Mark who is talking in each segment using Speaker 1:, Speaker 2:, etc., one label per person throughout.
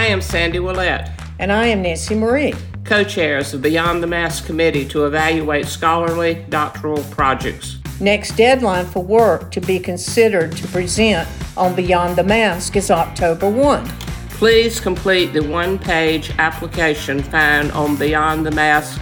Speaker 1: I am Sandy Willette.
Speaker 2: And I am Nancy Marie,
Speaker 1: co chairs of Beyond the Mask Committee to evaluate scholarly doctoral projects.
Speaker 2: Next deadline for work to be considered to present on Beyond the Mask is October 1.
Speaker 1: Please complete the one page application found on Beyond the Mask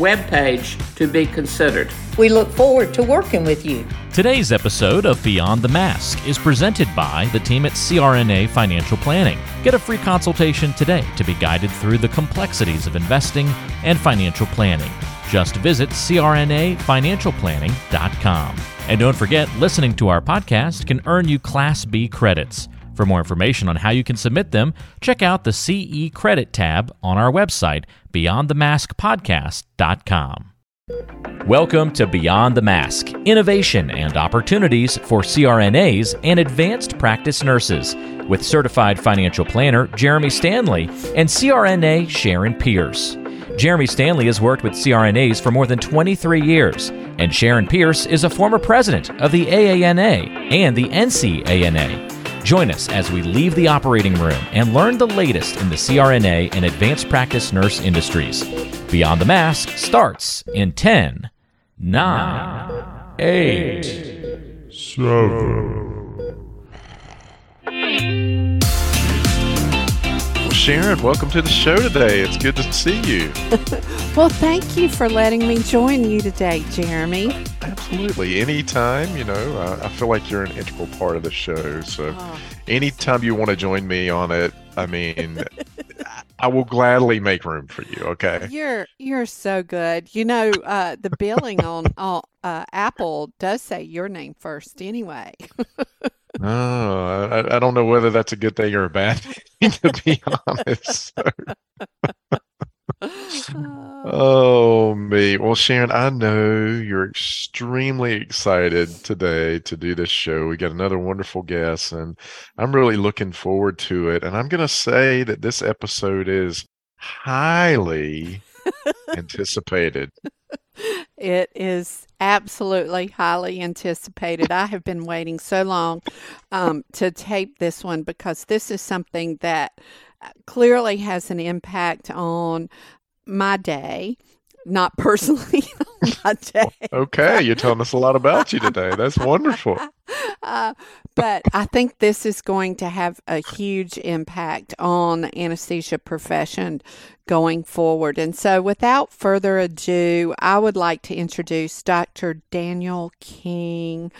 Speaker 1: webpage to be considered.
Speaker 2: We look forward to working with you.
Speaker 3: Today's episode of Beyond the Mask is presented by the team at CRNA Financial Planning. Get a free consultation today to be guided through the complexities of investing and financial planning. Just visit crnafinancialplanning.com. And don't forget, listening to our podcast can earn you Class B credits. For more information on how you can submit them, check out the CE Credit tab on our website, beyondthemaskpodcast.com. Welcome to Beyond the Mask Innovation and Opportunities for CRNAs and Advanced Practice Nurses with certified financial planner Jeremy Stanley and CRNA Sharon Pierce. Jeremy Stanley has worked with CRNAs for more than 23 years, and Sharon Pierce is a former president of the AANA and the NCANA. Join us as we leave the operating room and learn the latest in the CRNA and advanced practice nurse industries. Beyond the Mask starts in 10, 9, 8,
Speaker 4: 7. Sharon, welcome to the show today. It's good to see you.
Speaker 5: well, thank you for letting me join you today, Jeremy.
Speaker 4: Absolutely. Anytime, you know, I, I feel like you're an integral part of the show. So oh. anytime you want to join me on it, I mean, I will gladly make room for you. Okay.
Speaker 5: You're you're so good. You know, uh, the billing on, on uh, Apple does say your name first anyway.
Speaker 4: Oh, I, I, don't know whether that's a good thing or a bad thing, to be honest. oh, me. Well, Sharon, I know you're extremely excited today to do this show. We got another wonderful guest, and I'm really looking forward to it. And I'm going to say that this episode is highly anticipated.
Speaker 5: It is absolutely highly anticipated. I have been waiting so long um, to tape this one because this is something that uh, clearly has an impact on my day not personally
Speaker 4: Okay, you're telling us a lot about you today. That's wonderful.
Speaker 5: Uh, but I think this is going to have a huge impact on the anesthesia profession going forward. And so, without further ado, I would like to introduce Dr. Daniel King,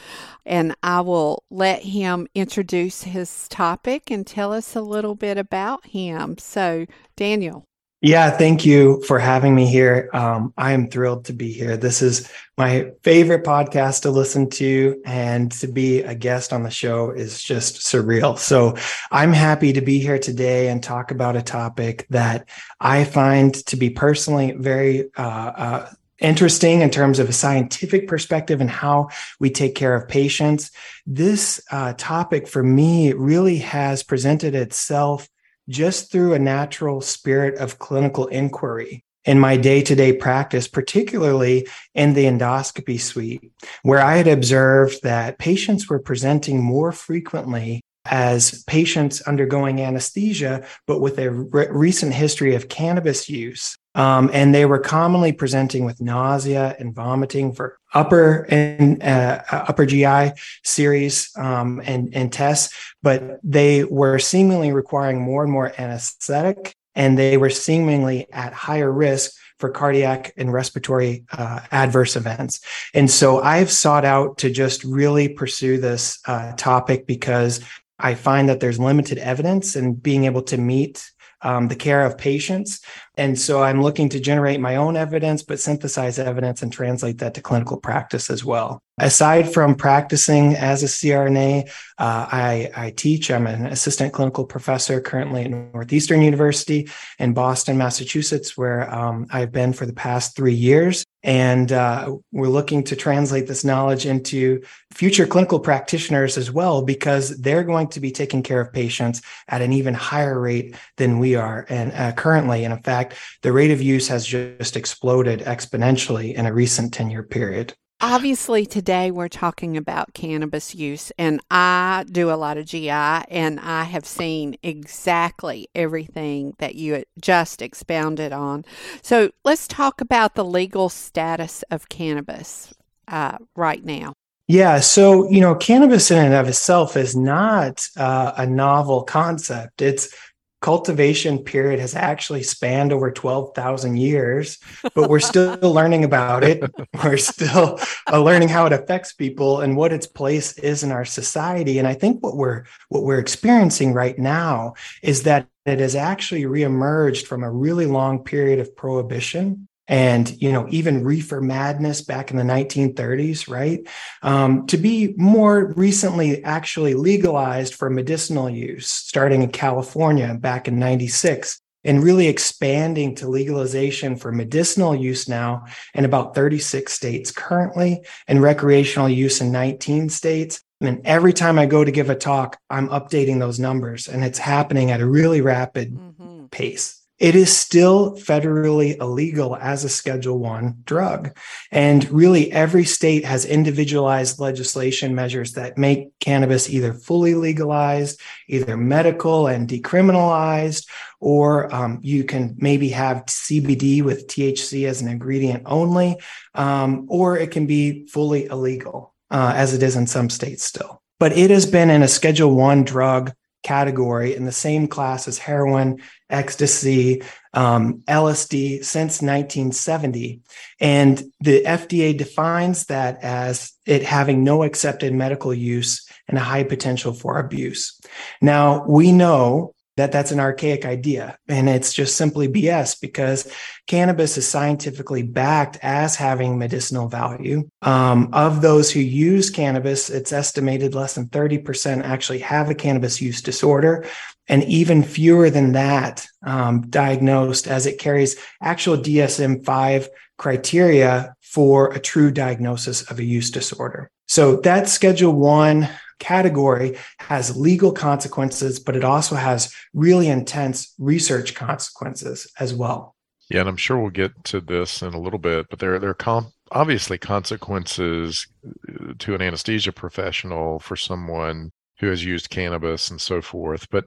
Speaker 5: and I will let him introduce his topic and tell us a little bit about him. So, Daniel.
Speaker 6: Yeah, thank you for having me here. Um, I am thrilled to be here. This is my favorite podcast to listen to, and to be a guest on the show is just surreal. So I'm happy to be here today and talk about a topic that I find to be personally very uh, uh, interesting in terms of a scientific perspective and how we take care of patients. This uh, topic for me really has presented itself just through a natural spirit of clinical inquiry in my day to day practice, particularly in the endoscopy suite, where I had observed that patients were presenting more frequently as patients undergoing anesthesia, but with a re- recent history of cannabis use. Um, and they were commonly presenting with nausea and vomiting for upper and uh, upper GI series um, and, and tests, but they were seemingly requiring more and more anesthetic, and they were seemingly at higher risk for cardiac and respiratory uh, adverse events. And so I've sought out to just really pursue this uh, topic because I find that there's limited evidence and being able to meet um, the care of patients. And so I'm looking to generate my own evidence, but synthesize evidence and translate that to clinical practice as well. Aside from practicing as a CRNA, uh, I, I, teach. I'm an assistant clinical professor currently at Northeastern University in Boston, Massachusetts, where um, I've been for the past three years. And uh, we're looking to translate this knowledge into future clinical practitioners as well, because they're going to be taking care of patients at an even higher rate than we are and uh, currently. And in fact, the rate of use has just exploded exponentially in a recent 10 year period.
Speaker 5: obviously today we're talking about cannabis use and i do a lot of gi and i have seen exactly everything that you just expounded on so let's talk about the legal status of cannabis uh, right now
Speaker 6: yeah, so you know, cannabis in and of itself is not uh, a novel concept. Its cultivation period has actually spanned over 12,000 years, but we're still learning about it. We're still uh, learning how it affects people and what its place is in our society. And I think what we're what we're experiencing right now is that it has actually reemerged from a really long period of prohibition and you know even reefer madness back in the 1930s right? Um, to be more recently actually legalized for medicinal use starting in california back in 96 and really expanding to legalization for medicinal use now in about 36 states currently and recreational use in 19 states. And every time I go to give a talk, I'm updating those numbers and it's happening at a really rapid mm-hmm. pace it is still federally illegal as a schedule 1 drug. And really every state has individualized legislation measures that make cannabis either fully legalized either medical and decriminalized or um, you can maybe have cbd with thc as an ingredient only um, or it can be fully illegal uh, as it is in some states still. But it has been in a schedule 1 drug category in the same class as heroin, ecstasy, um, LSD since 1970. And the FDA defines that as it having no accepted medical use and a high potential for abuse. Now, we know that that's an archaic idea and it's just simply BS because cannabis is scientifically backed as having medicinal value. Um, of those who use cannabis, it's estimated less than 30% actually have a cannabis use disorder, and even fewer than that um, diagnosed as it carries actual DSM 5 criteria for a true diagnosis of a use disorder. So that's Schedule 1 category has legal consequences, but it also has really intense research consequences as well.
Speaker 4: Yeah, and I'm sure we'll get to this in a little bit, but there, there are com- obviously consequences uh, to an anesthesia professional for someone who has used cannabis and so forth. But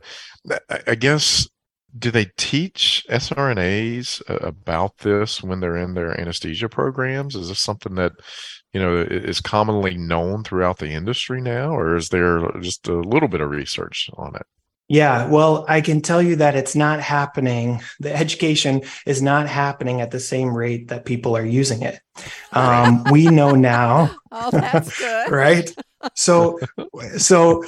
Speaker 4: I guess, do they teach SRNAs uh, about this when they're in their anesthesia programs? Is this something that you know is commonly known throughout the industry now or is there just a little bit of research on it
Speaker 6: yeah, well, I can tell you that it's not happening. The education is not happening at the same rate that people are using it. Um, we know now.
Speaker 5: oh, that's good.
Speaker 6: right. So, so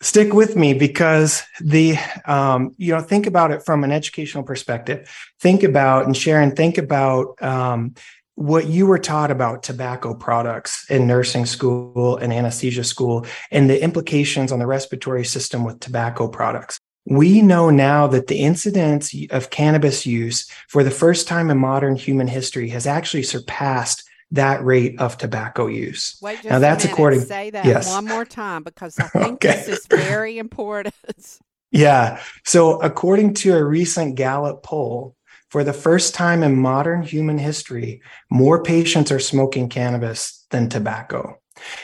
Speaker 6: stick with me because the, um, you know, think about it from an educational perspective. Think about and Sharon, think about um, what you were taught about tobacco products in nursing school and anesthesia school and the implications on the respiratory system with tobacco products. We know now that the incidence of cannabis use for the first time in modern human history has actually surpassed that rate of tobacco use.
Speaker 5: Wait just now that's according say that yes. one more time because I think okay. this is very important.
Speaker 6: yeah. So according to a recent Gallup poll, for the first time in modern human history, more patients are smoking cannabis than tobacco.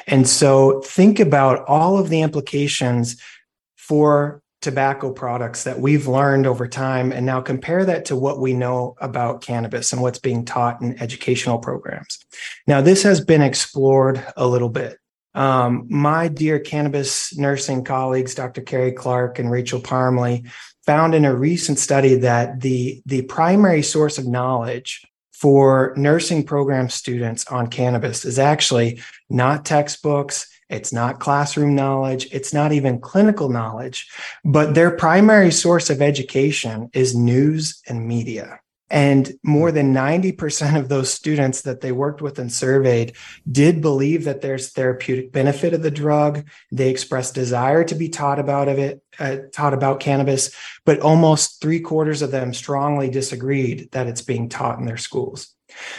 Speaker 6: And so think about all of the implications for tobacco products that we've learned over time and now compare that to what we know about cannabis and what's being taught in educational programs. Now, this has been explored a little bit. Um, my dear cannabis nursing colleagues, Dr. Carey Clark and Rachel Parmley, found in a recent study that the, the primary source of knowledge for nursing program students on cannabis is actually not textbooks, it's not classroom knowledge, it's not even clinical knowledge, but their primary source of education is news and media. And more than 90% of those students that they worked with and surveyed did believe that there's therapeutic benefit of the drug. They expressed desire to be taught about of it, uh, taught about cannabis, but almost three quarters of them strongly disagreed that it's being taught in their schools.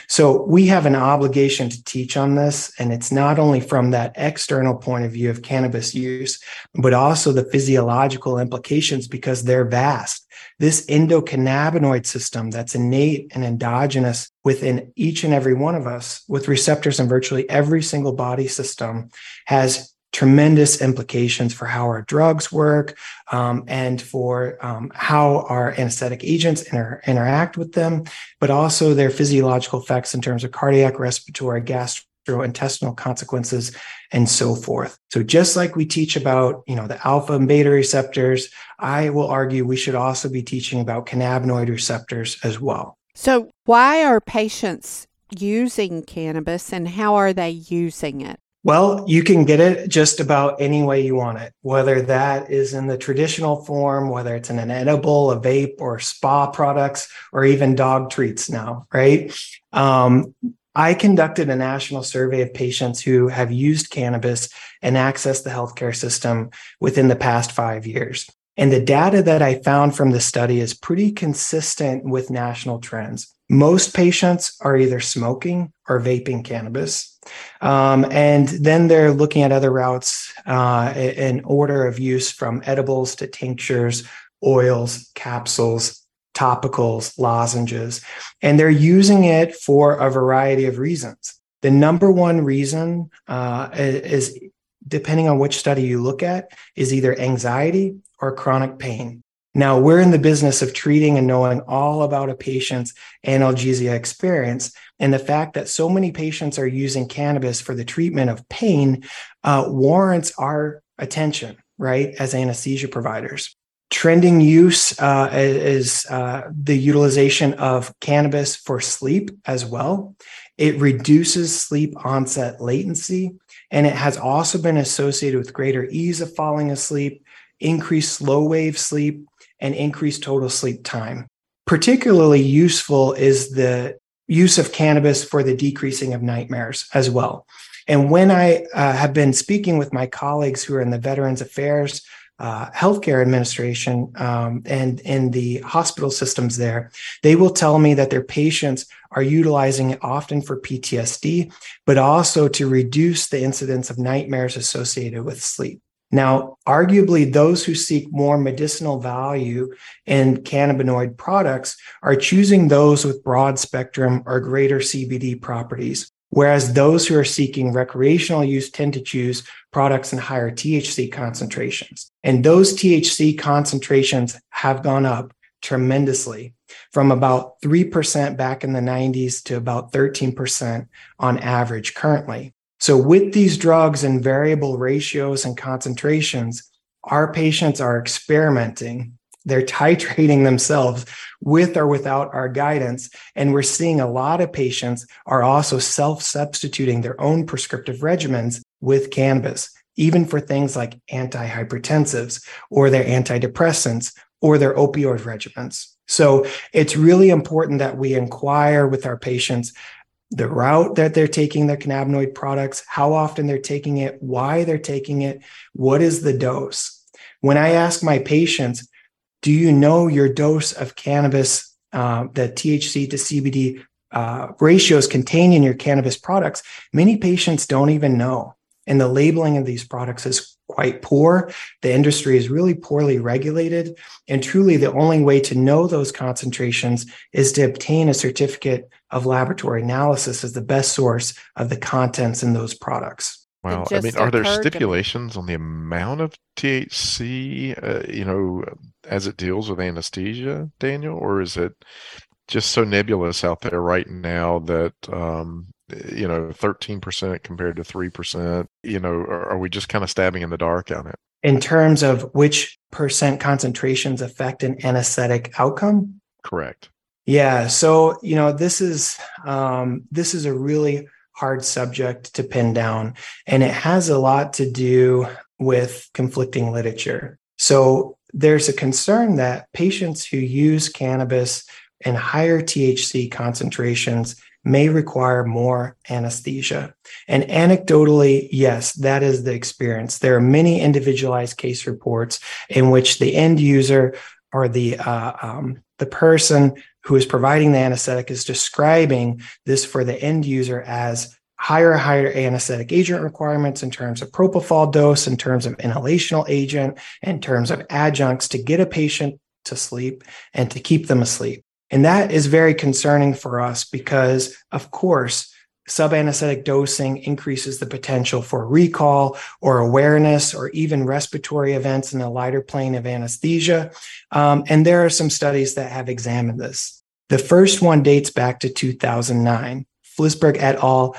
Speaker 6: So we have an obligation to teach on this. And it's not only from that external point of view of cannabis use, but also the physiological implications because they're vast. This endocannabinoid system that's innate and endogenous within each and every one of us with receptors in virtually every single body system has tremendous implications for how our drugs work um, and for um, how our anesthetic agents inter- interact with them, but also their physiological effects in terms of cardiac, respiratory, gastrointestinal consequences, and so forth. So just like we teach about, you know, the alpha and beta receptors, I will argue we should also be teaching about cannabinoid receptors as well.
Speaker 5: So why are patients using cannabis and how are they using it?
Speaker 6: Well, you can get it just about any way you want it, whether that is in the traditional form, whether it's in an edible, a vape, or spa products, or even dog treats now, right? Um, I conducted a national survey of patients who have used cannabis and accessed the healthcare system within the past five years. And the data that I found from the study is pretty consistent with national trends. Most patients are either smoking or vaping cannabis. Um, and then they're looking at other routes uh, in order of use from edibles to tinctures, oils, capsules, topicals, lozenges. And they're using it for a variety of reasons. The number one reason uh, is, depending on which study you look at, is either anxiety or chronic pain. Now, we're in the business of treating and knowing all about a patient's analgesia experience. And the fact that so many patients are using cannabis for the treatment of pain uh, warrants our attention, right, as anesthesia providers. Trending use uh, is uh, the utilization of cannabis for sleep as well. It reduces sleep onset latency, and it has also been associated with greater ease of falling asleep, increased slow wave sleep, and increase total sleep time. Particularly useful is the use of cannabis for the decreasing of nightmares as well. And when I uh, have been speaking with my colleagues who are in the Veterans Affairs uh, Healthcare Administration um, and in the hospital systems there, they will tell me that their patients are utilizing it often for PTSD, but also to reduce the incidence of nightmares associated with sleep. Now, arguably, those who seek more medicinal value in cannabinoid products are choosing those with broad spectrum or greater CBD properties, whereas those who are seeking recreational use tend to choose products in higher THC concentrations. And those THC concentrations have gone up tremendously from about 3% back in the 90s to about 13% on average currently. So with these drugs in variable ratios and concentrations, our patients are experimenting. They're titrating themselves with or without our guidance. And we're seeing a lot of patients are also self substituting their own prescriptive regimens with cannabis, even for things like antihypertensives or their antidepressants or their opioid regimens. So it's really important that we inquire with our patients the route that they're taking their cannabinoid products, how often they're taking it, why they're taking it, what is the dose. When I ask my patients, do you know your dose of cannabis, uh, the THC to CBD uh, ratios contained in your cannabis products? Many patients don't even know. And the labeling of these products is quite poor. The industry is really poorly regulated. And truly, the only way to know those concentrations is to obtain a certificate of laboratory analysis as the best source of the contents in those products.
Speaker 4: Wow. I mean, are there stipulations on the amount of THC, uh, you know, as it deals with anesthesia, Daniel, or is it just so nebulous out there right now that um, you know 13% compared to 3% you know are, are we just kind of stabbing in the dark on it?
Speaker 6: In terms of which percent concentrations affect an anesthetic outcome?
Speaker 4: Correct.
Speaker 6: Yeah so you know this is um, this is a really hard subject to pin down and it has a lot to do with conflicting literature. So there's a concern that patients who use cannabis in higher THC concentrations may require more anesthesia. And anecdotally, yes, that is the experience. There are many individualized case reports in which the end user or the uh, um, the person who is providing the anesthetic is describing this for the end user as higher higher anesthetic agent requirements in terms of propofol dose, in terms of inhalational agent, in terms of adjuncts to get a patient to sleep and to keep them asleep. And that is very concerning for us because, of course, subanesthetic dosing increases the potential for recall or awareness or even respiratory events in the lighter plane of anesthesia. Um, and there are some studies that have examined this. The first one dates back to 2009. Flisberg et al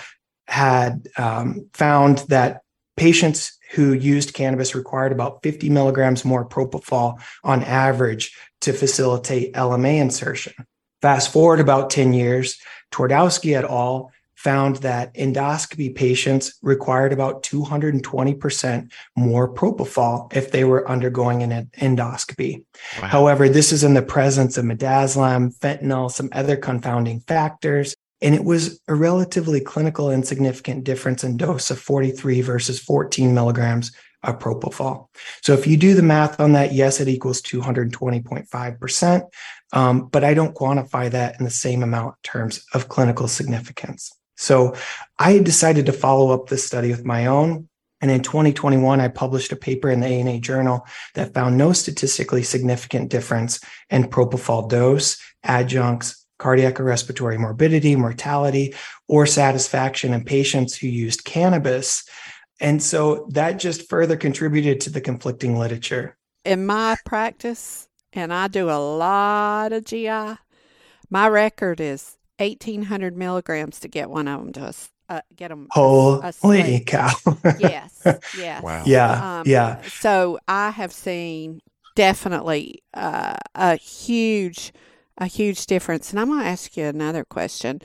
Speaker 6: had um, found that patients who used cannabis required about 50 milligrams more propofol on average to facilitate LMA insertion. Fast forward about 10 years, Twardowski et al. found that endoscopy patients required about 220% more propofol if they were undergoing an endoscopy. Wow. However, this is in the presence of midazolam, fentanyl, some other confounding factors. And it was a relatively clinical insignificant difference in dose of 43 versus 14 milligrams of propofol. So if you do the math on that, yes, it equals 220.5%, um, but I don't quantify that in the same amount in terms of clinical significance. So I decided to follow up this study with my own. And in 2021, I published a paper in the ANA journal that found no statistically significant difference in propofol dose, adjuncts, cardiac or respiratory morbidity, mortality, or satisfaction in patients who used cannabis. And so that just further contributed to the conflicting literature.
Speaker 5: In my practice, and I do a lot of GI, my record is 1800 milligrams to get one of them to uh, get them.
Speaker 6: Holy cow.
Speaker 5: yes. Yes.
Speaker 6: Wow. Yeah. Um, yeah.
Speaker 5: So I have seen definitely uh, a huge a huge difference. And I'm going to ask you another question.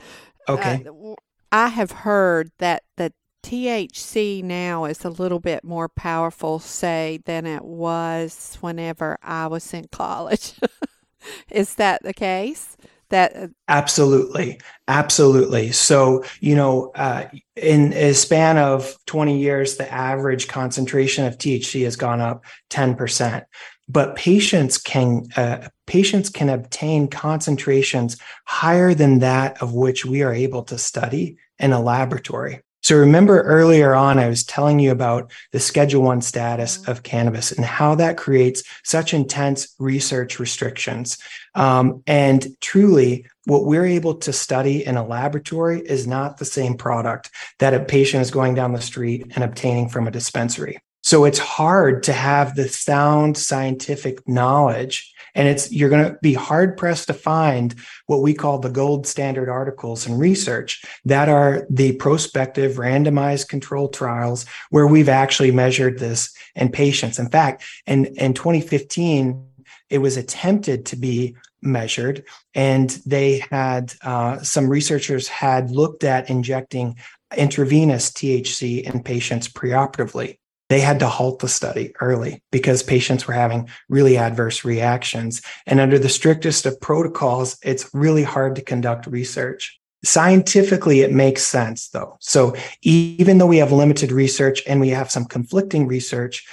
Speaker 6: Okay.
Speaker 5: Uh, I have heard that the THC now is a little bit more powerful, say, than it was whenever I was in college. is that the case? That uh,
Speaker 6: absolutely, absolutely. So you know, uh, in a span of twenty years, the average concentration of THC has gone up ten percent but patients can uh, patients can obtain concentrations higher than that of which we are able to study in a laboratory so remember earlier on i was telling you about the schedule 1 status of cannabis and how that creates such intense research restrictions. Um, and truly what we're able to study in a laboratory is not the same product that a patient is going down the street and obtaining from a dispensary so it's hard to have the sound scientific knowledge. And it's you're going to be hard pressed to find what we call the gold standard articles in research that are the prospective randomized control trials where we've actually measured this in patients. In fact, in, in 2015, it was attempted to be measured and they had uh, some researchers had looked at injecting intravenous THC in patients preoperatively they had to halt the study early because patients were having really adverse reactions. And under the strictest of protocols, it's really hard to conduct research. Scientifically, it makes sense though. So even though we have limited research and we have some conflicting research,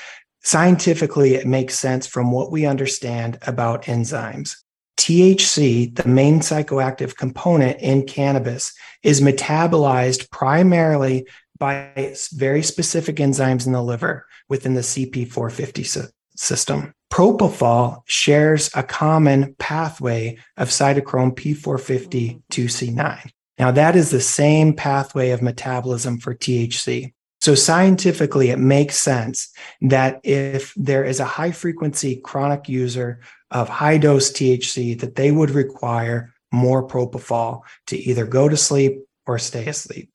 Speaker 6: scientifically, it makes sense from what we understand about enzymes. THC, the main psychoactive component in cannabis, is metabolized primarily by very specific enzymes in the liver within the CP450 system. Propofol shares a common pathway of cytochrome P450 mm. to C9. Now, that is the same pathway of metabolism for THC. So, scientifically, it makes sense that if there is a high frequency chronic user of high dose THC, that they would require more propofol to either go to sleep or stay asleep.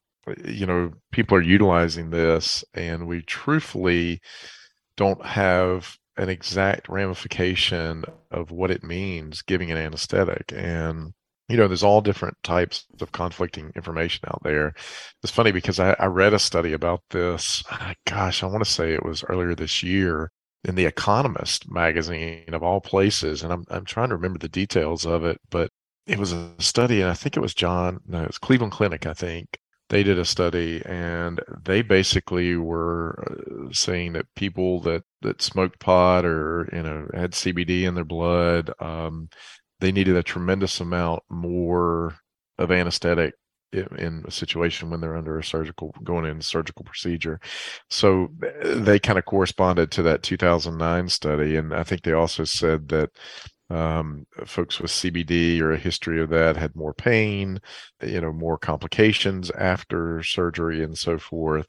Speaker 4: you know people are utilizing this and we truthfully don't have an exact ramification of what it means giving an anesthetic and you know, there's all different types of conflicting information out there. It's funny because I, I read a study about this. Gosh, I want to say it was earlier this year in the Economist magazine of all places, and I'm I'm trying to remember the details of it, but it was a study, and I think it was John, no, it was Cleveland Clinic, I think. They did a study, and they basically were uh, saying that people that that smoked pot or you know had CBD in their blood, um, they needed a tremendous amount more of anesthetic in a situation when they're under a surgical going in surgical procedure. So they kind of corresponded to that 2009 study and i think they also said that um, folks with cbd or a history of that had more pain you know more complications after surgery and so forth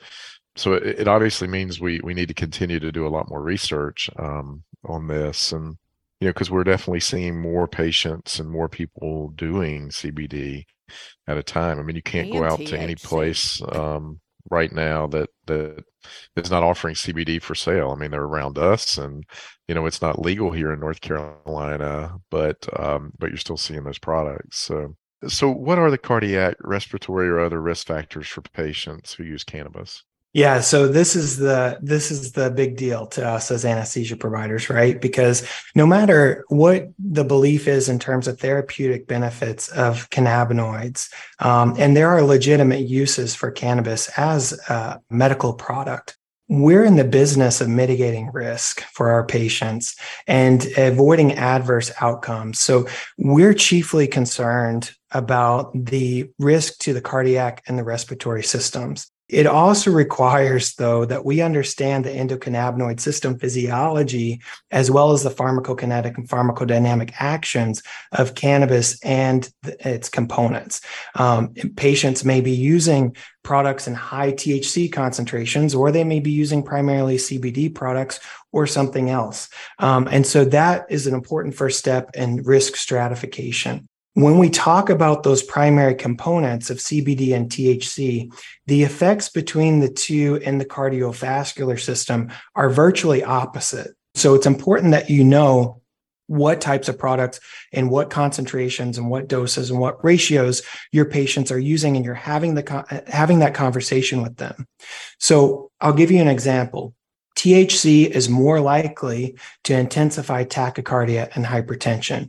Speaker 4: so it, it obviously means we we need to continue to do a lot more research um, on this and you know, because we're definitely seeing more patients and more people doing CBD at a time. I mean, you can't and go out THC. to any place um, right now that that is not offering CBD for sale. I mean, they're around us, and you know, it's not legal here in North Carolina, but um, but you're still seeing those products. So, so what are the cardiac, respiratory, or other risk factors for patients who use cannabis?
Speaker 6: Yeah, so this is the this is the big deal to us as anesthesia providers, right? Because no matter what the belief is in terms of therapeutic benefits of cannabinoids, um, and there are legitimate uses for cannabis as a medical product, we're in the business of mitigating risk for our patients and avoiding adverse outcomes. So we're chiefly concerned about the risk to the cardiac and the respiratory systems. It also requires, though, that we understand the endocannabinoid system physiology as well as the pharmacokinetic and pharmacodynamic actions of cannabis and its components. Um, patients may be using products in high THC concentrations, or they may be using primarily CBD products or something else. Um, and so that is an important first step in risk stratification. When we talk about those primary components of CBD and THC, the effects between the two in the cardiovascular system are virtually opposite. So it's important that you know what types of products and what concentrations and what doses and what ratios your patients are using and you're having the having that conversation with them. So I'll give you an example. THC is more likely to intensify tachycardia and hypertension,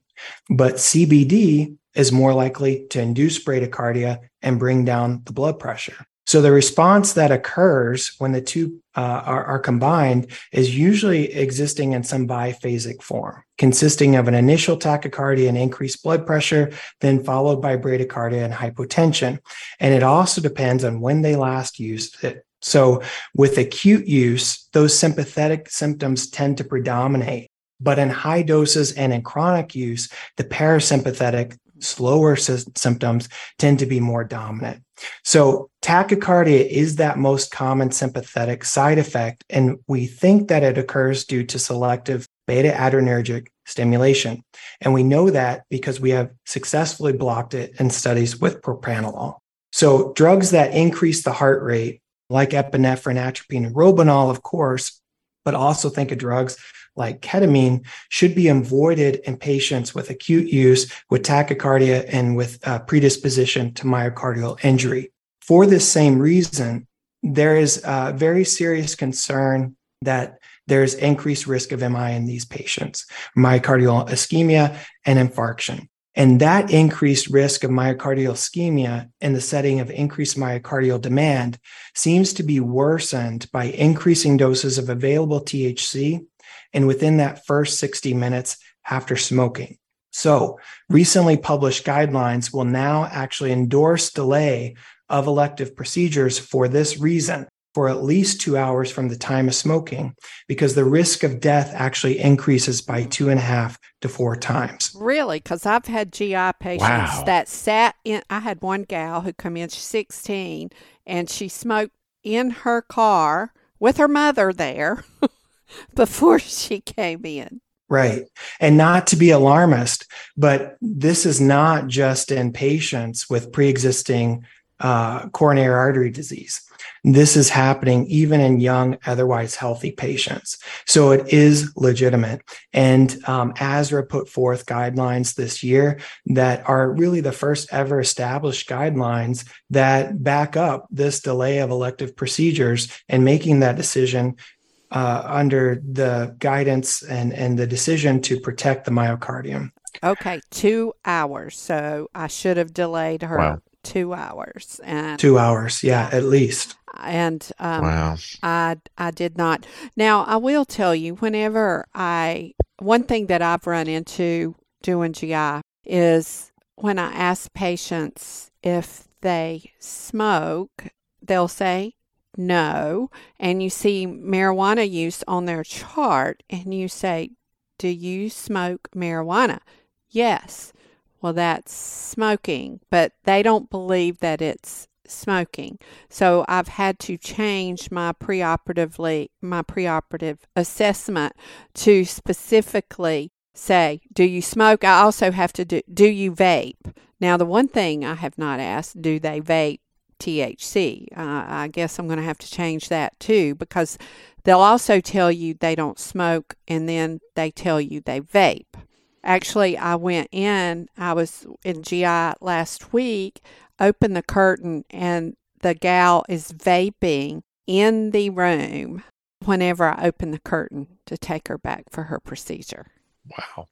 Speaker 6: but CBD is more likely to induce bradycardia and bring down the blood pressure. So the response that occurs when the two uh, are, are, combined is usually existing in some biphasic form, consisting of an initial tachycardia and increased blood pressure, then followed by bradycardia and hypotension. And it also depends on when they last used it. So with acute use, those sympathetic symptoms tend to predominate. But in high doses and in chronic use, the parasympathetic slower sy- symptoms tend to be more dominant. So tachycardia is that most common sympathetic side effect. And we think that it occurs due to selective beta adrenergic stimulation. And we know that because we have successfully blocked it in studies with propranolol. So drugs that increase the heart rate like epinephrine, atropine, and Robinul, of course, but also think of drugs like ketamine should be avoided in patients with acute use with tachycardia and with uh, predisposition to myocardial injury. For this same reason, there is a very serious concern that there's increased risk of MI in these patients, myocardial ischemia and infarction. And that increased risk of myocardial ischemia in the setting of increased myocardial demand seems to be worsened by increasing doses of available THC and within that first 60 minutes after smoking. So, recently published guidelines will now actually endorse delay of elective procedures for this reason for at least two hours from the time of smoking because the risk of death actually increases by two and a half to four times.
Speaker 5: Really? Because I've had GI patients wow. that sat in. I had one gal who come in, she's 16, and she smoked in her car with her mother there before she came in.
Speaker 6: Right. And not to be alarmist, but this is not just in patients with pre existing uh, coronary artery disease. This is happening even in young, otherwise healthy patients. So it is legitimate. And um, ASRA put forth guidelines this year that are really the first ever established guidelines that back up this delay of elective procedures and making that decision uh, under the guidance and, and the decision to protect the myocardium.
Speaker 5: Okay, two hours. So I should have delayed her wow. Two hours. And
Speaker 6: two hours, yeah, at least.
Speaker 5: And um, wow, I I did not. Now I will tell you, whenever I one thing that I've run into doing GI is when I ask patients if they smoke, they'll say no, and you see marijuana use on their chart, and you say, Do you smoke marijuana? Yes. Well, that's smoking, but they don't believe that it's smoking. So I've had to change my preoperatively my preoperative assessment to specifically say, do you smoke? I also have to do do you vape? Now the one thing I have not asked, do they vape THC. Uh, I guess I'm going to have to change that too because they'll also tell you they don't smoke and then they tell you they vape. Actually, I went in, I was in GI last week, opened the curtain, and the gal is vaping in the room whenever I open the curtain to take her back for her procedure.
Speaker 4: Wow.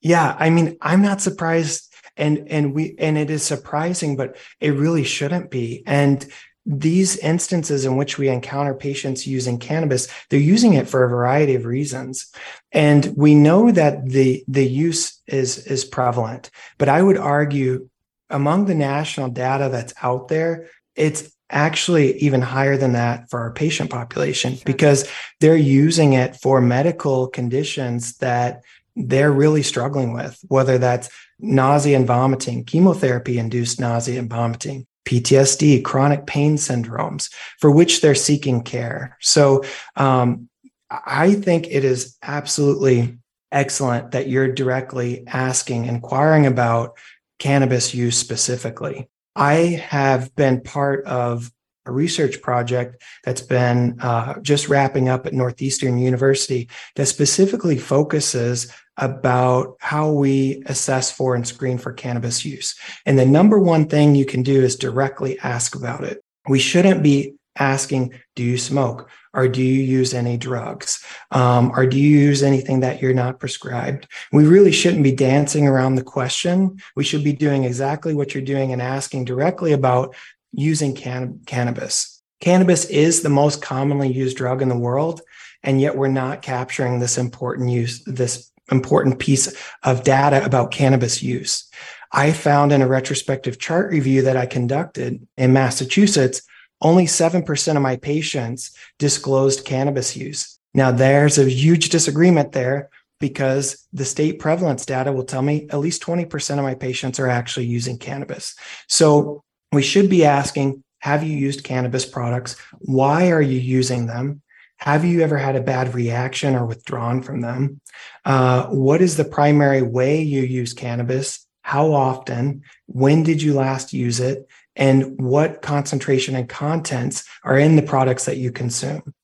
Speaker 6: Yeah, I mean, I'm not surprised and and we and it is surprising but it really shouldn't be and these instances in which we encounter patients using cannabis they're using it for a variety of reasons and we know that the the use is is prevalent but i would argue among the national data that's out there it's actually even higher than that for our patient population sure. because they're using it for medical conditions that they're really struggling with, whether that's nausea and vomiting, chemotherapy induced nausea and vomiting, PTSD, chronic pain syndromes for which they're seeking care. So um, I think it is absolutely excellent that you're directly asking, inquiring about cannabis use specifically. I have been part of a research project that's been uh, just wrapping up at Northeastern University that specifically focuses about how we assess for and screen for cannabis use. And the number one thing you can do is directly ask about it. We shouldn't be asking, do you smoke? Or do you use any drugs? Um, or do you use anything that you're not prescribed? We really shouldn't be dancing around the question. We should be doing exactly what you're doing and asking directly about using can- cannabis. Cannabis is the most commonly used drug in the world, and yet we're not capturing this important use, this important piece of data about cannabis use. I found in a retrospective chart review that I conducted in Massachusetts, only 7% of my patients disclosed cannabis use. Now, there's a huge disagreement there because the state prevalence data will tell me at least 20% of my patients are actually using cannabis. So we should be asking Have you used cannabis products? Why are you using them? Have you ever had a bad reaction or withdrawn from them? Uh, what is the primary way you use cannabis? How often? When did you last use it? And what concentration and contents are in the products that you consume?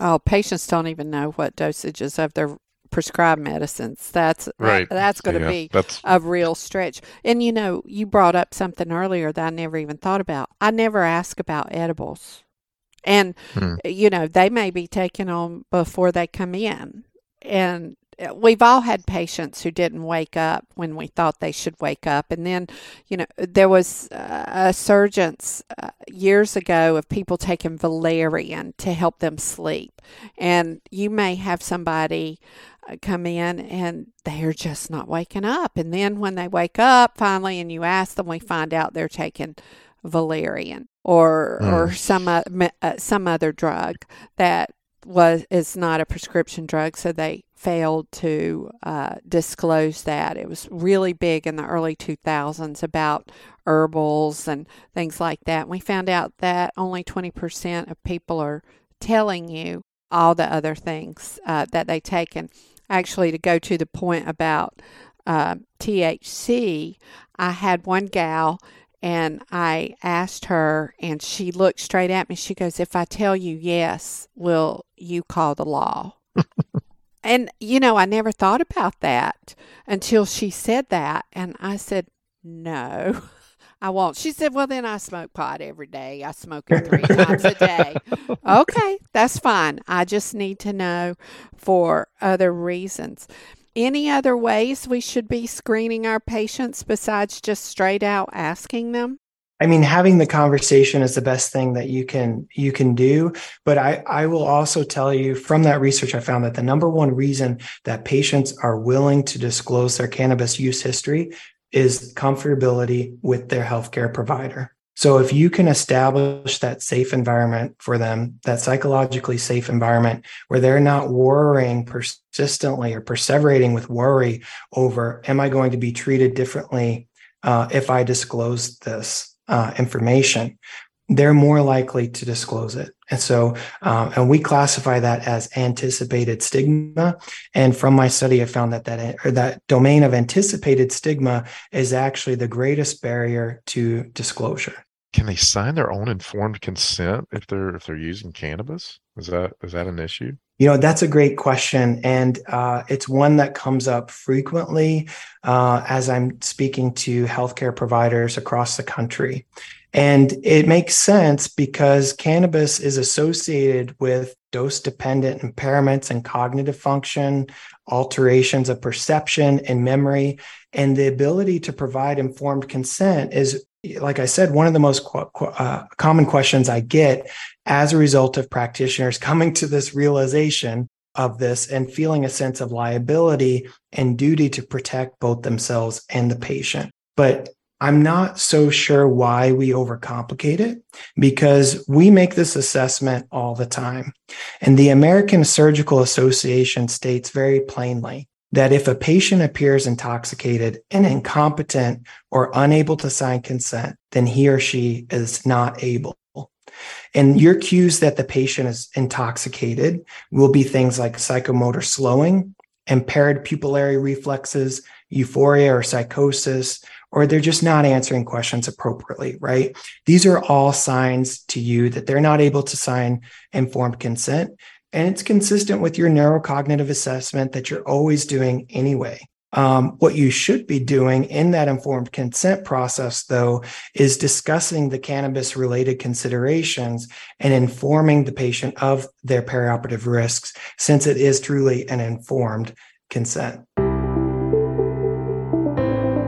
Speaker 5: Oh, patients don't even know what dosages of their prescribed medicines. That's right. That, that's going to yeah, be that's... a real stretch. And you know, you brought up something earlier that I never even thought about. I never ask about edibles. And, hmm. you know, they may be taken on before they come in. And uh, we've all had patients who didn't wake up when we thought they should wake up. And then, you know, there was a surgence uh, years ago of people taking valerian to help them sleep. And you may have somebody uh, come in and they're just not waking up. And then when they wake up finally and you ask them, we find out they're taking valerian or mm. or some uh, uh, some other drug that was is not a prescription drug so they failed to uh, disclose that it was really big in the early 2000s about herbals and things like that and we found out that only 20% of people are telling you all the other things uh, that they take and actually to go to the point about uh, THC I had one gal And I asked her, and she looked straight at me. She goes, If I tell you yes, will you call the law? and, you know, I never thought about that until she said that. And I said, No. I won't. She said, Well, then I smoke pot every day. I smoke it three times a day. Okay, that's fine. I just need to know for other reasons. Any other ways we should be screening our patients besides just straight out asking them?
Speaker 6: I mean, having the conversation is the best thing that you can you can do. But I, I will also tell you from that research, I found that the number one reason that patients are willing to disclose their cannabis use history is comfortability with their healthcare provider. So if you can establish that safe environment for them, that psychologically safe environment where they're not worrying persistently or perseverating with worry over, am I going to be treated differently uh, if I disclose this uh, information? They're more likely to disclose it. And so, um, and we classify that as anticipated stigma. And from my study, I found that that or that domain of anticipated stigma is actually the greatest barrier to disclosure.
Speaker 4: Can they sign their own informed consent if they're if they're using cannabis? Is that is that an issue?
Speaker 6: You know, that's a great question. And uh, it's one that comes up frequently uh, as I'm speaking to healthcare providers across the country. And it makes sense because cannabis is associated with dose dependent impairments in cognitive function, alterations of perception and memory. And the ability to provide informed consent is, like I said, one of the most qu- uh, common questions I get as a result of practitioners coming to this realization of this and feeling a sense of liability and duty to protect both themselves and the patient. But I'm not so sure why we overcomplicate it because we make this assessment all the time. And the American Surgical Association states very plainly that if a patient appears intoxicated and incompetent or unable to sign consent, then he or she is not able. And your cues that the patient is intoxicated will be things like psychomotor slowing, impaired pupillary reflexes, euphoria or psychosis, or they're just not answering questions appropriately, right? These are all signs to you that they're not able to sign informed consent. And it's consistent with your neurocognitive assessment that you're always doing anyway. Um, what you should be doing in that informed consent process, though, is discussing the cannabis related considerations and informing the patient of their perioperative risks, since it is truly an informed consent.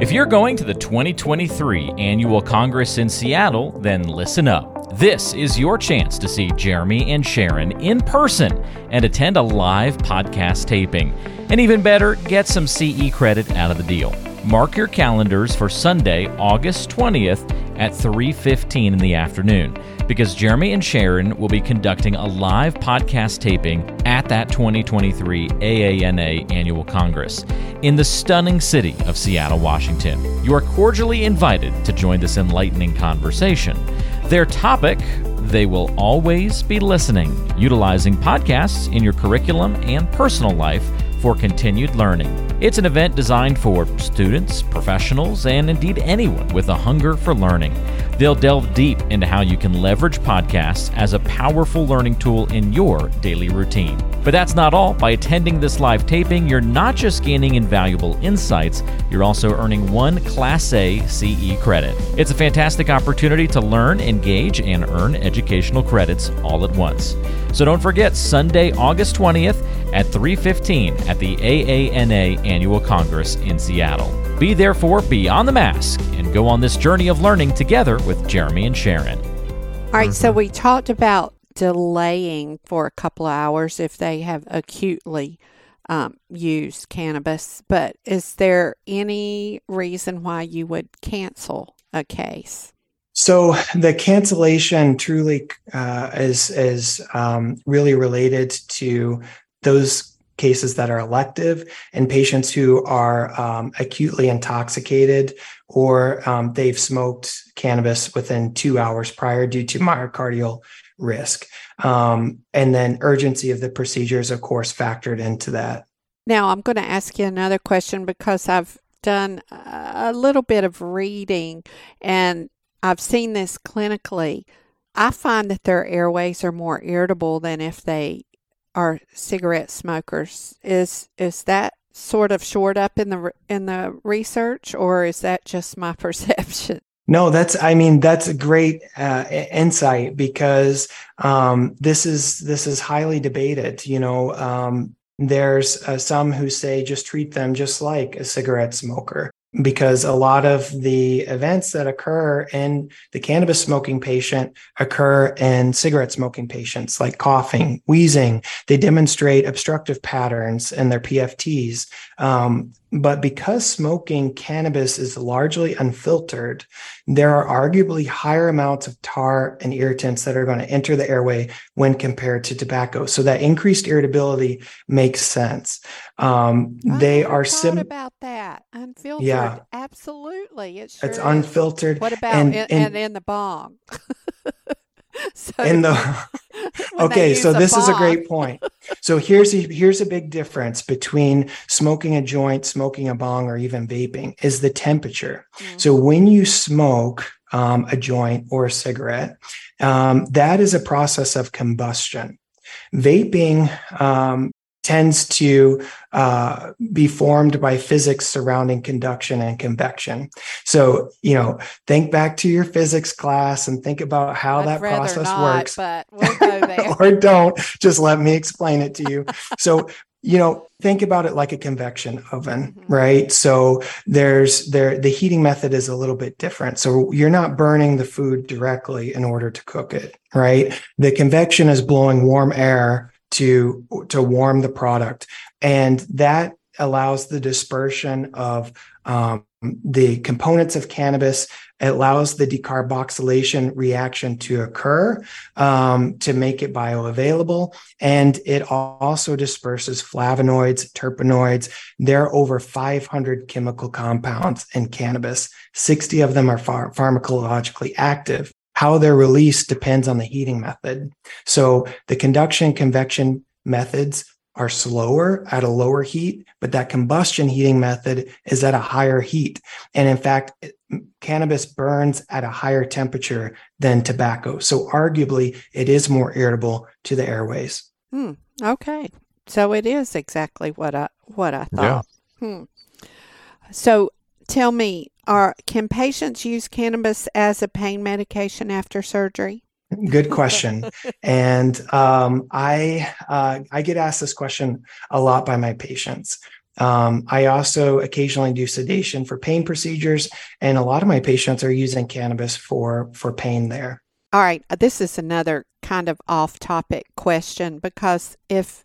Speaker 3: If you're going to the 2023 Annual Congress in Seattle, then listen up. This is your chance to see Jeremy and Sharon in person and attend a live podcast taping. And even better, get some CE credit out of the deal. Mark your calendars for Sunday, August 20th at 3:15 in the afternoon because Jeremy and Sharon will be conducting a live podcast taping at that 2023 AANA Annual Congress in the stunning city of Seattle, Washington. You are cordially invited to join this enlightening conversation. Their topic they will always be listening, utilizing podcasts in your curriculum and personal life for continued learning. It's an event designed for students, professionals, and indeed anyone with a hunger for learning. They'll delve deep into how you can leverage podcasts as a powerful learning tool in your daily routine. But that's not all. By attending this live taping, you're not just gaining invaluable insights, you're also earning one Class A CE credit. It's a fantastic opportunity to learn, engage, and earn educational credits all at once. So don't forget Sunday, August 20th at 3:15 at the AANA Annual Congress in Seattle. Be there for Beyond the Mask and go on this journey of learning together with Jeremy and Sharon.
Speaker 5: All right, so we talked about delaying for a couple of hours if they have acutely um, used cannabis, but is there any reason why you would cancel a case?
Speaker 6: So the cancellation truly uh, is is um, really related to those cases that are elective and patients who are um, acutely intoxicated or um, they've smoked cannabis within two hours prior due to myocardial risk. Um, and then urgency of the procedures, of course, factored into that.
Speaker 5: Now, I'm going to ask you another question because I've done a little bit of reading and I've seen this clinically. I find that their airways are more irritable than if they are cigarette smokers. Is is that sort of shored up in the in the research, or is that just my perception?
Speaker 6: No, that's I mean that's a great uh, insight because um, this is this is highly debated. You know, um, there's uh, some who say just treat them just like a cigarette smoker because a lot of the events that occur in the cannabis smoking patient occur in cigarette smoking patients, like coughing, wheezing. They demonstrate obstructive patterns in their PFTs. Um, but because smoking cannabis is largely unfiltered, there are arguably higher amounts of tar and irritants that are going to enter the airway when compared to tobacco. So that increased irritability makes sense. Um, they are
Speaker 5: similar about that unfiltered. Yeah, absolutely. It
Speaker 6: sure it's unfiltered.
Speaker 5: What about and, in, and in the bong?
Speaker 6: so in the okay so this bong. is a great point so here's a, here's a big difference between smoking a joint smoking a bong or even vaping is the temperature mm-hmm. so when you smoke um, a joint or a cigarette um, that is a process of combustion vaping um, tends to uh, be formed by physics surrounding conduction and convection. So, you know, think back to your physics class and think about how
Speaker 5: I'd
Speaker 6: that process
Speaker 5: not,
Speaker 6: works.
Speaker 5: But we'll
Speaker 6: or don't. Just let me explain it to you. So, you know, think about it like a convection oven, mm-hmm. right? So there's there the heating method is a little bit different. So you're not burning the food directly in order to cook it, right? The convection is blowing warm air to to warm the product. And that allows the dispersion of um, the components of cannabis. It allows the decarboxylation reaction to occur um, to make it bioavailable. And it also disperses flavonoids terpenoids. There are over 500 chemical compounds in cannabis. 60 of them are phar- pharmacologically active how they're released depends on the heating method. So the conduction convection methods are slower at a lower heat, but that combustion heating method is at a higher heat. And in fact, cannabis burns at a higher temperature than tobacco. So arguably, it is more irritable to the airways.
Speaker 5: Hmm. Okay. So it is exactly what I what I thought. Yeah. Hmm. So tell me, are can patients use cannabis as a pain medication after surgery?
Speaker 6: Good question, and um, I uh, I get asked this question a lot by my patients. Um, I also occasionally do sedation for pain procedures, and a lot of my patients are using cannabis for for pain there.
Speaker 5: All right, uh, this is another kind of off-topic question because if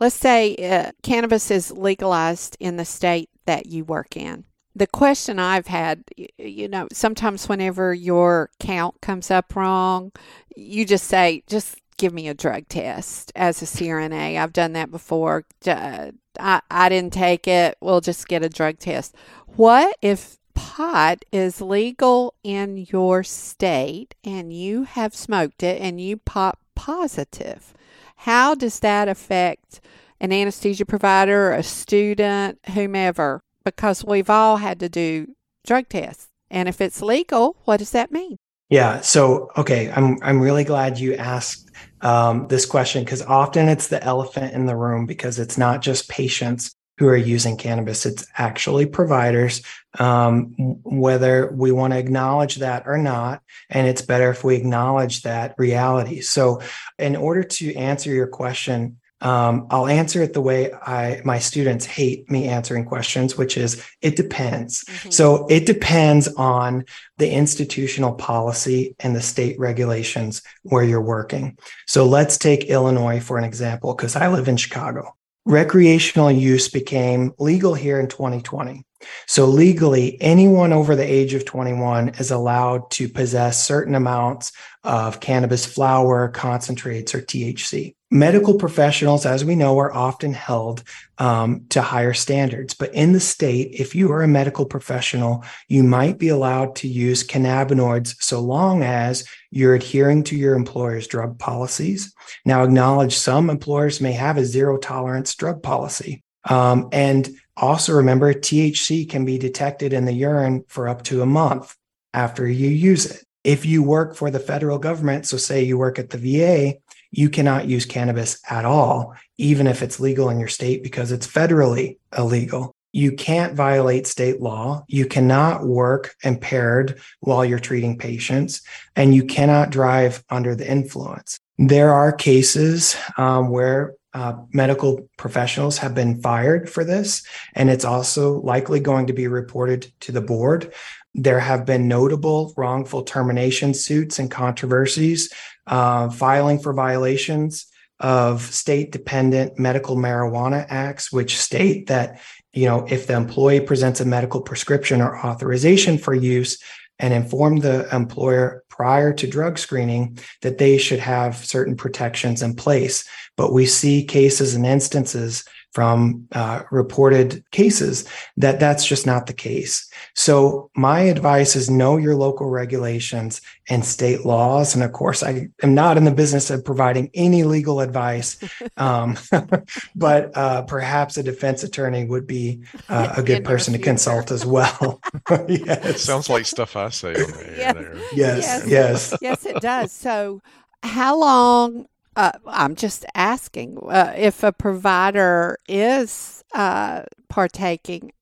Speaker 5: let's say uh, cannabis is legalized in the state that you work in the question I've had, you know, sometimes whenever your count comes up wrong, you just say, just give me a drug test as a CRNA. I've done that before. Uh, I, I didn't take it. We'll just get a drug test. What if pot is legal in your state and you have smoked it and you pop positive? How does that affect an anesthesia provider, a student, whomever? Because we've all had to do drug tests. And if it's legal, what does that mean?
Speaker 6: Yeah. So, okay, I'm I'm really glad you asked um, this question because often it's the elephant in the room because it's not just patients who are using cannabis; it's actually providers. Um, whether we want to acknowledge that or not, and it's better if we acknowledge that reality. So, in order to answer your question, um, I'll answer it the way I my students hate me answering questions, which is it depends. Mm-hmm. So it depends on the institutional policy and the state regulations where you're working. So let's take Illinois for an example, because I live in Chicago. Recreational use became legal here in 2020. So legally, anyone over the age of 21 is allowed to possess certain amounts of cannabis flower, concentrates, or THC. Medical professionals, as we know, are often held um, to higher standards. But in the state, if you are a medical professional, you might be allowed to use cannabinoids so long as you're adhering to your employer's drug policies. Now, acknowledge some employers may have a zero tolerance drug policy. Um, and also remember, THC can be detected in the urine for up to a month after you use it. If you work for the federal government, so say you work at the VA, you cannot use cannabis at all, even if it's legal in your state because it's federally illegal. You can't violate state law. You cannot work impaired while you're treating patients, and you cannot drive under the influence. There are cases um, where uh, medical professionals have been fired for this, and it's also likely going to be reported to the board. There have been notable wrongful termination suits and controversies, uh, filing for violations of state dependent medical marijuana acts, which state that, you know, if the employee presents a medical prescription or authorization for use and inform the employer prior to drug screening that they should have certain protections in place. But we see cases and instances from uh, reported cases that that's just not the case. So my advice is know your local regulations and state laws. And of course, I am not in the business of providing any legal advice, um, but uh, perhaps a defense attorney would be uh, a good person to consult as well.
Speaker 4: yes. It sounds like stuff I say on the
Speaker 6: yes. Yes, yes, yes,
Speaker 5: yes, it does. So, how long uh, I'm just asking uh, if a provider is uh, partaking.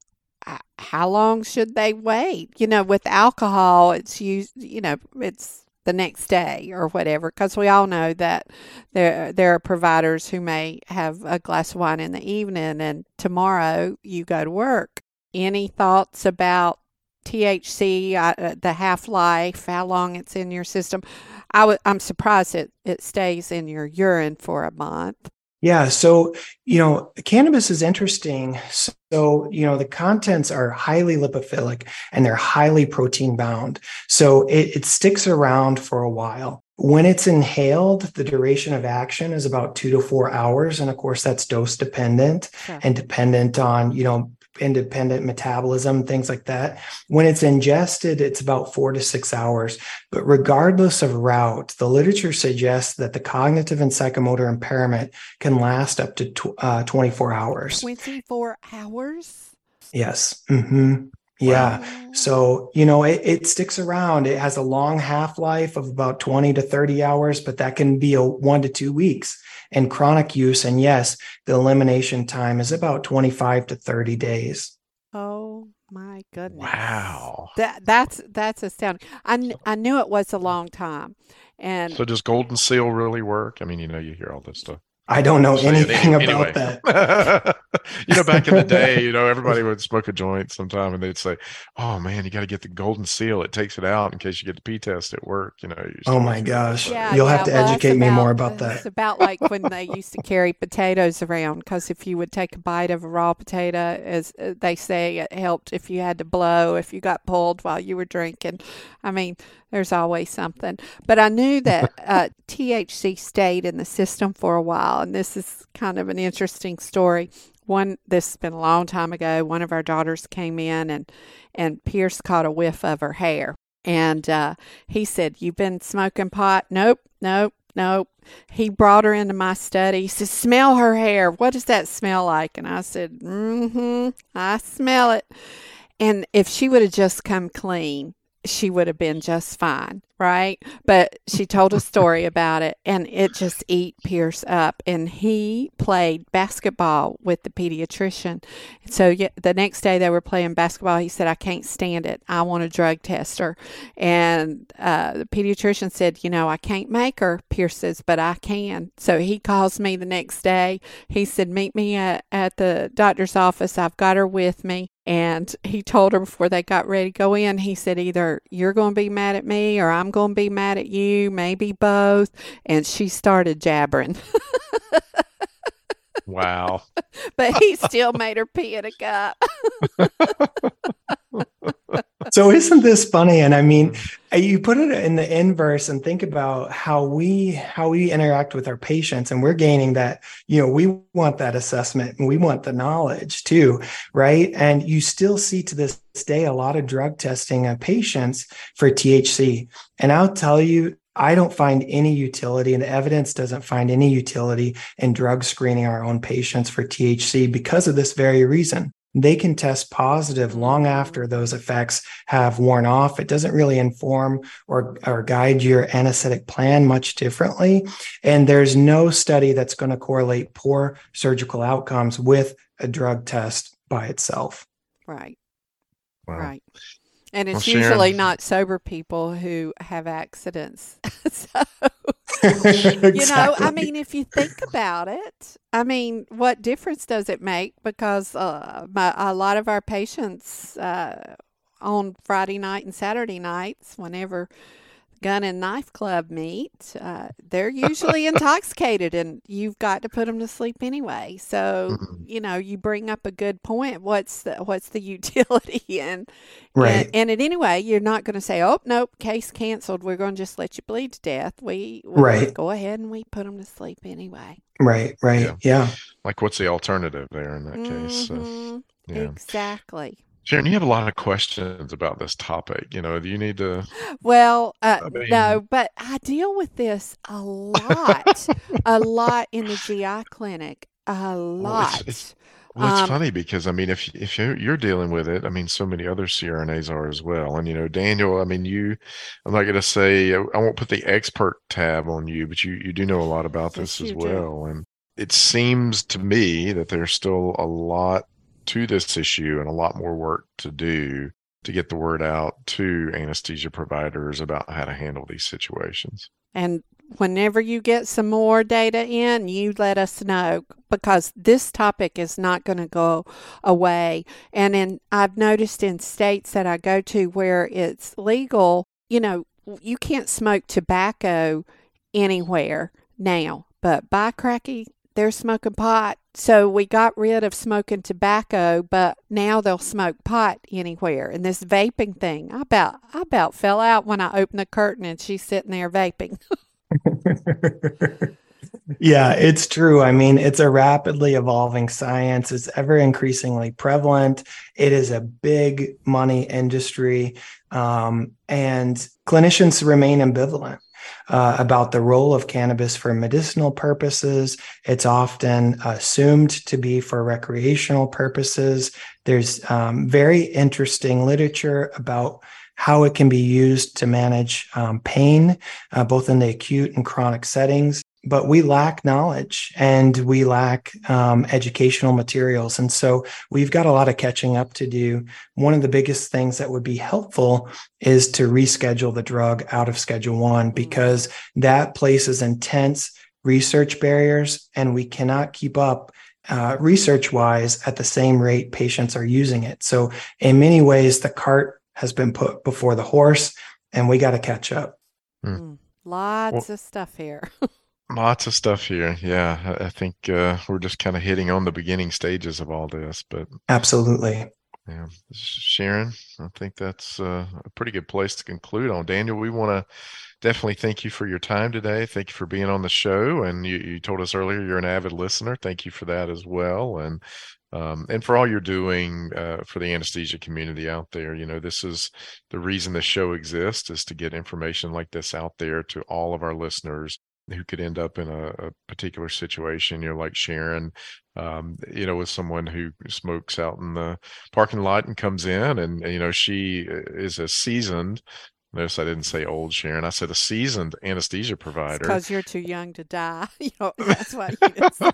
Speaker 5: How long should they wait? You know, with alcohol, it's used. You know, it's the next day or whatever. Because we all know that there there are providers who may have a glass of wine in the evening, and tomorrow you go to work. Any thoughts about THC, uh, the half life, how long it's in your system? I w- I'm surprised it, it stays in your urine for a month.
Speaker 6: Yeah. So, you know, cannabis is interesting. So, you know, the contents are highly lipophilic and they're highly protein bound. So it, it sticks around for a while. When it's inhaled, the duration of action is about two to four hours. And of course, that's dose dependent sure. and dependent on, you know, independent metabolism, things like that. When it's ingested, it's about four to six hours. But regardless of route, the literature suggests that the cognitive and psychomotor impairment can last up to tw- uh, 24 hours.
Speaker 5: 24 hours?
Speaker 6: Yes. Mm-hmm. Yeah. Wow. So, you know, it, it, sticks around. It has a long half life of about 20 to 30 hours, but that can be a one to two weeks and chronic use. And yes, the elimination time is about 25 to 30 days.
Speaker 5: Oh my goodness.
Speaker 4: Wow.
Speaker 5: That that's that's astounding. I, I knew it was a long time. And
Speaker 4: so does golden seal really work? I mean, you know, you hear all this stuff.
Speaker 6: I don't know anything about that.
Speaker 4: you know, back in the day, you know, everybody would smoke a joint sometime and they'd say, Oh man, you got to get the golden seal. It takes it out in case you get the P test at work. You know,
Speaker 6: oh my gosh. Yeah, You'll yeah, have to well, educate me more about that.
Speaker 5: It's about like when they used to carry potatoes around because if you would take a bite of a raw potato, as uh, they say, it helped if you had to blow, if you got pulled while you were drinking. I mean, there's always something. But I knew that uh, THC stayed in the system for a while, and this is kind of an interesting story. One, this has been a long time ago. One of our daughters came in, and and Pierce caught a whiff of her hair, and uh, he said, "You've been smoking pot?" Nope, nope, nope. He brought her into my study. He said, "Smell her hair. What does that smell like?" And I said, "Mm-hmm. I smell it." And if she would have just come clean, she would have been just fine, right? But she told a story about it and it just eat Pierce up. And he played basketball with the pediatrician. So yeah, the next day they were playing basketball. He said, I can't stand it. I want a drug tester. And uh, the pediatrician said, You know, I can't make her. Pierce says, But I can. So he calls me the next day. He said, Meet me at, at the doctor's office. I've got her with me. And he told her before they got ready to go in, he said, either you're going to be mad at me or I'm going to be mad at you, maybe both. And she started jabbering.
Speaker 4: wow.
Speaker 5: but he still made her pee in a cup.
Speaker 6: so isn't this funny? And i mean uh, you put it in the inverse and think about how we how we interact with our patients and we're gaining that you know we want that assessment and we want the knowledge too right? And you still see to this day a lot of drug testing of patients for thc and i'll tell you I don't find any utility, and the evidence doesn't find any utility in drug screening our own patients for THC because of this very reason they can test positive mm-hmm. long after those effects have worn off. It doesn't really inform or, or guide your anesthetic plan much differently. And there's no study that's going to correlate poor surgical outcomes with a drug test by itself.
Speaker 5: Right.
Speaker 4: Wow.
Speaker 5: Right. And
Speaker 4: Well,
Speaker 5: it's
Speaker 4: Sharon-
Speaker 5: usually not sober people who have accidents. so, you know, I mean, if you think about it, I mean, what difference does it make? Because uh, my, a lot of our patients uh, on Friday night and Saturday nights, whenever gun and knife club meet, uh, they're usually intoxicated, and you've got to put them to sleep anyway. So, you know, you bring up a good point. What's the what's the utility and
Speaker 6: Right.
Speaker 5: and, and at anyway, you're not going to say, "Oh, nope, case canceled. We're going to just let you bleed to death." We, we
Speaker 6: Right.
Speaker 5: go ahead and we put them to sleep anyway.
Speaker 6: Right. Right.
Speaker 4: Yeah.
Speaker 6: Yeah.
Speaker 4: Like, what's the alternative there in that case? So,
Speaker 5: Mhm.
Speaker 4: yeah.
Speaker 5: Exactly.
Speaker 4: Sharon, you have a lot of questions about this topic. You know, do you need to?
Speaker 5: Well, uh,
Speaker 4: I mean-
Speaker 5: no, but I deal with this a lot, a lot in the GI clinic, a
Speaker 4: Well,
Speaker 5: lot.
Speaker 4: it's- it's- Well, it's
Speaker 5: Um,
Speaker 4: funny because I mean, if if you're, you're dealing with it, I mean, so many other CRNAs are as well. And you know, Daniel, I mean, you, I'm not going to say I won't put the expert tab on you, but you you do know a lot about
Speaker 5: Yes,
Speaker 4: this as
Speaker 5: you do.
Speaker 4: well. And it seems to me that there's still a lot to this issue and a lot more work to do to get the word out to anesthesia providers about how to handle these situations.
Speaker 5: And whenever you get some more data in, you let us know because this topic is not going to go away. And in I've noticed in states that I go to where it's legal, you know, you can't smoke tobacco anywhere now, but by cracky, they're smoking pot. So we got rid of smoking tobacco, but now they'll smoke pot anywhere. And this vaping thing, I about I about fell out when I opened the curtain and she's sitting there vaping.
Speaker 6: yeah, it's true. I mean, it's a rapidly evolving science. It's ever increasingly prevalent. It is a big money industry. Um, and clinicians remain ambivalent uh, about the role of cannabis for medicinal purposes. It's often assumed to be for recreational purposes. There's um, very interesting literature about how it can be used to manage um, pain, uh, both in the acute and chronic settings. But we lack knowledge and we lack um, educational materials. And so we've got a lot of catching up to do. One of the biggest things that would be helpful is to reschedule the drug out of Schedule One because that places intense research barriers and we cannot keep up uh, research wise at the same rate patients are using it. So, in many ways, the cart has been put before the horse and we got to catch up.
Speaker 5: Mm, Lots of stuff here.
Speaker 4: Lots of stuff here. Yeah, I, think uh, we're just kind of hitting on the beginning stages of all this, but
Speaker 6: Absolutely.
Speaker 4: Yeah, Sharon, I think that's uh, a pretty good place to conclude on. Daniel, we want to definitely thank you for your time today. Thank you for being on the show. And you, you told us earlier you're an avid listener. Thank you for that as well. And um, and for all you're doing uh, for the anesthesia community out there. You know, this is the reason the show exists is to get information like this out there to all of our listeners who could end up in a, a particular situation. You're like Sharon, um, you know, with someone who smokes out in the parking lot and comes in, and you know, she is a seasoned. Notice I didn't say old Sharon. I said a seasoned anesthesia provider.
Speaker 5: Because you're too young to die. You know, that's why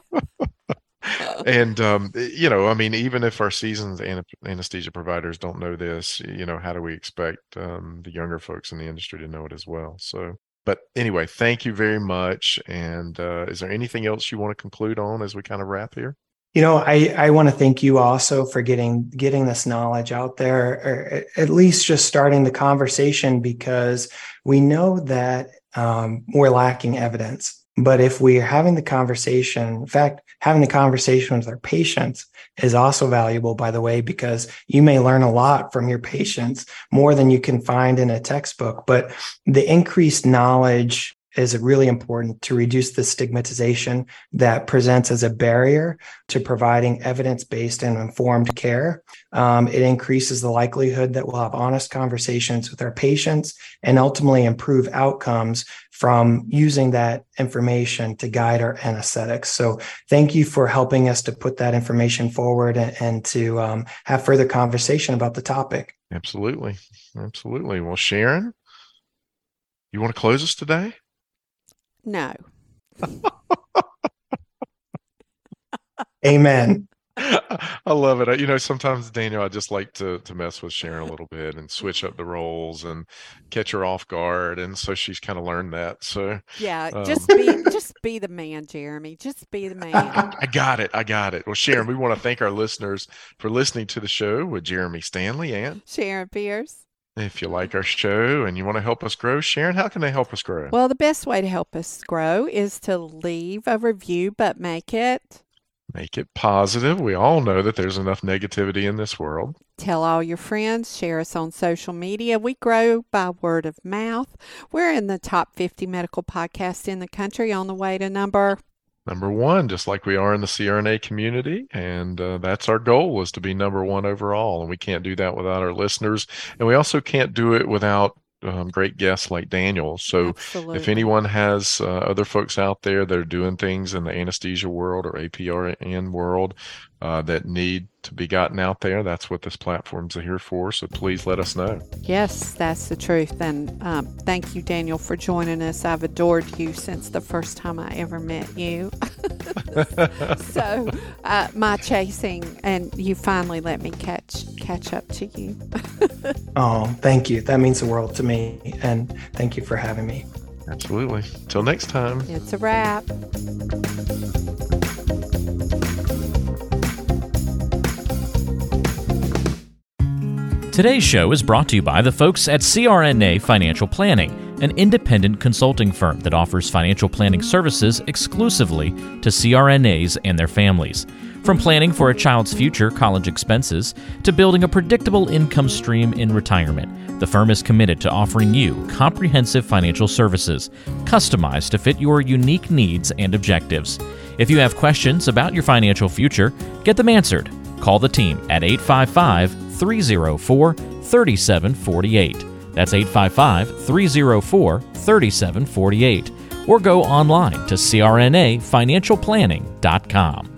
Speaker 4: and um, you know, I mean, even if our seasoned anesthesia providers don't know this, you know, how do we expect um, the younger folks in the industry to know it as well? So, but anyway, thank you very much. And uh, is there anything else you want to conclude on as we kind of wrap here?
Speaker 6: You know, I, I want to thank you also for getting getting this knowledge out there, or at least just starting the conversation, because we know that um, we're lacking evidence. But if we're having the conversation, in fact, having the conversation with our patients is also valuable, by the way, because you may learn a lot from your patients more than you can find in a textbook. But the increased knowledge is really important to reduce the stigmatization that presents as a barrier to providing evidence based and informed care. Um, it increases the likelihood that we'll have honest conversations with our patients and ultimately improve outcomes from using that information to guide our anesthetics. So thank you for helping us to put that information forward and, and to um, have further conversation about the topic.
Speaker 4: Absolutely. Absolutely. Well, Sharon, you want to close us today?
Speaker 5: No.
Speaker 6: Amen.
Speaker 4: I love it. You know, sometimes Daniel, I just like to to mess with Sharon a little bit and switch up the roles and catch her off guard, and so she's kind of learned that. So
Speaker 5: Yeah,
Speaker 4: Um,
Speaker 5: just be just be the man, Jeremy. Just be the man.
Speaker 4: I got it. I got it. Well, Sharon, we want to thank our listeners for listening to the show with Jeremy Stanley. And
Speaker 5: Sharon Pearce.
Speaker 4: if you like our show and you want to help us grow, Sharon, how can they help us grow?
Speaker 5: Well, the best way to help us grow is to leave a review, but make it
Speaker 4: Make it positive. We all know that there's enough negativity in this world.
Speaker 5: Tell all your friends, share us on social media. We grow by word of mouth. We're in the top 50 medical podcasts in the country on the way to number.
Speaker 4: Number one, just like we are in the CRNA community, and uh, that's our goal was to be number one overall. And we can't do that without our listeners, and we also can't do it without um, great guests like Daniel. So
Speaker 5: Absolutely.
Speaker 4: if anyone has uh, other folks out there that are doing things in the anesthesia world or APRN world uh, that need to be gotten out there, that's what this platform's here for. So please let us know.
Speaker 5: Yes, that's the truth. And um, thank you, Daniel, for joining us. I've adored you since the first time I ever met you. so, uh, my chasing, and you finally let me catch catch up to you.
Speaker 6: Oh, thank you. That means the world to me. And thank you for having me.
Speaker 4: Absolutely. Till next time.
Speaker 5: It's a wrap.
Speaker 3: Today's show is brought to you by the folks at CRNA Financial Planning, an independent consulting firm that offers financial planning services exclusively to CRNAs and their families. From planning for a child's future college expenses to building a predictable income stream in retirement, the firm is committed to offering you comprehensive financial services customized to fit your unique needs and objectives. If you have questions about your financial future, get them answered. Call the team at 855 304 3748. That's 855 304 3748. Or go online to crnafinancialplanning.com.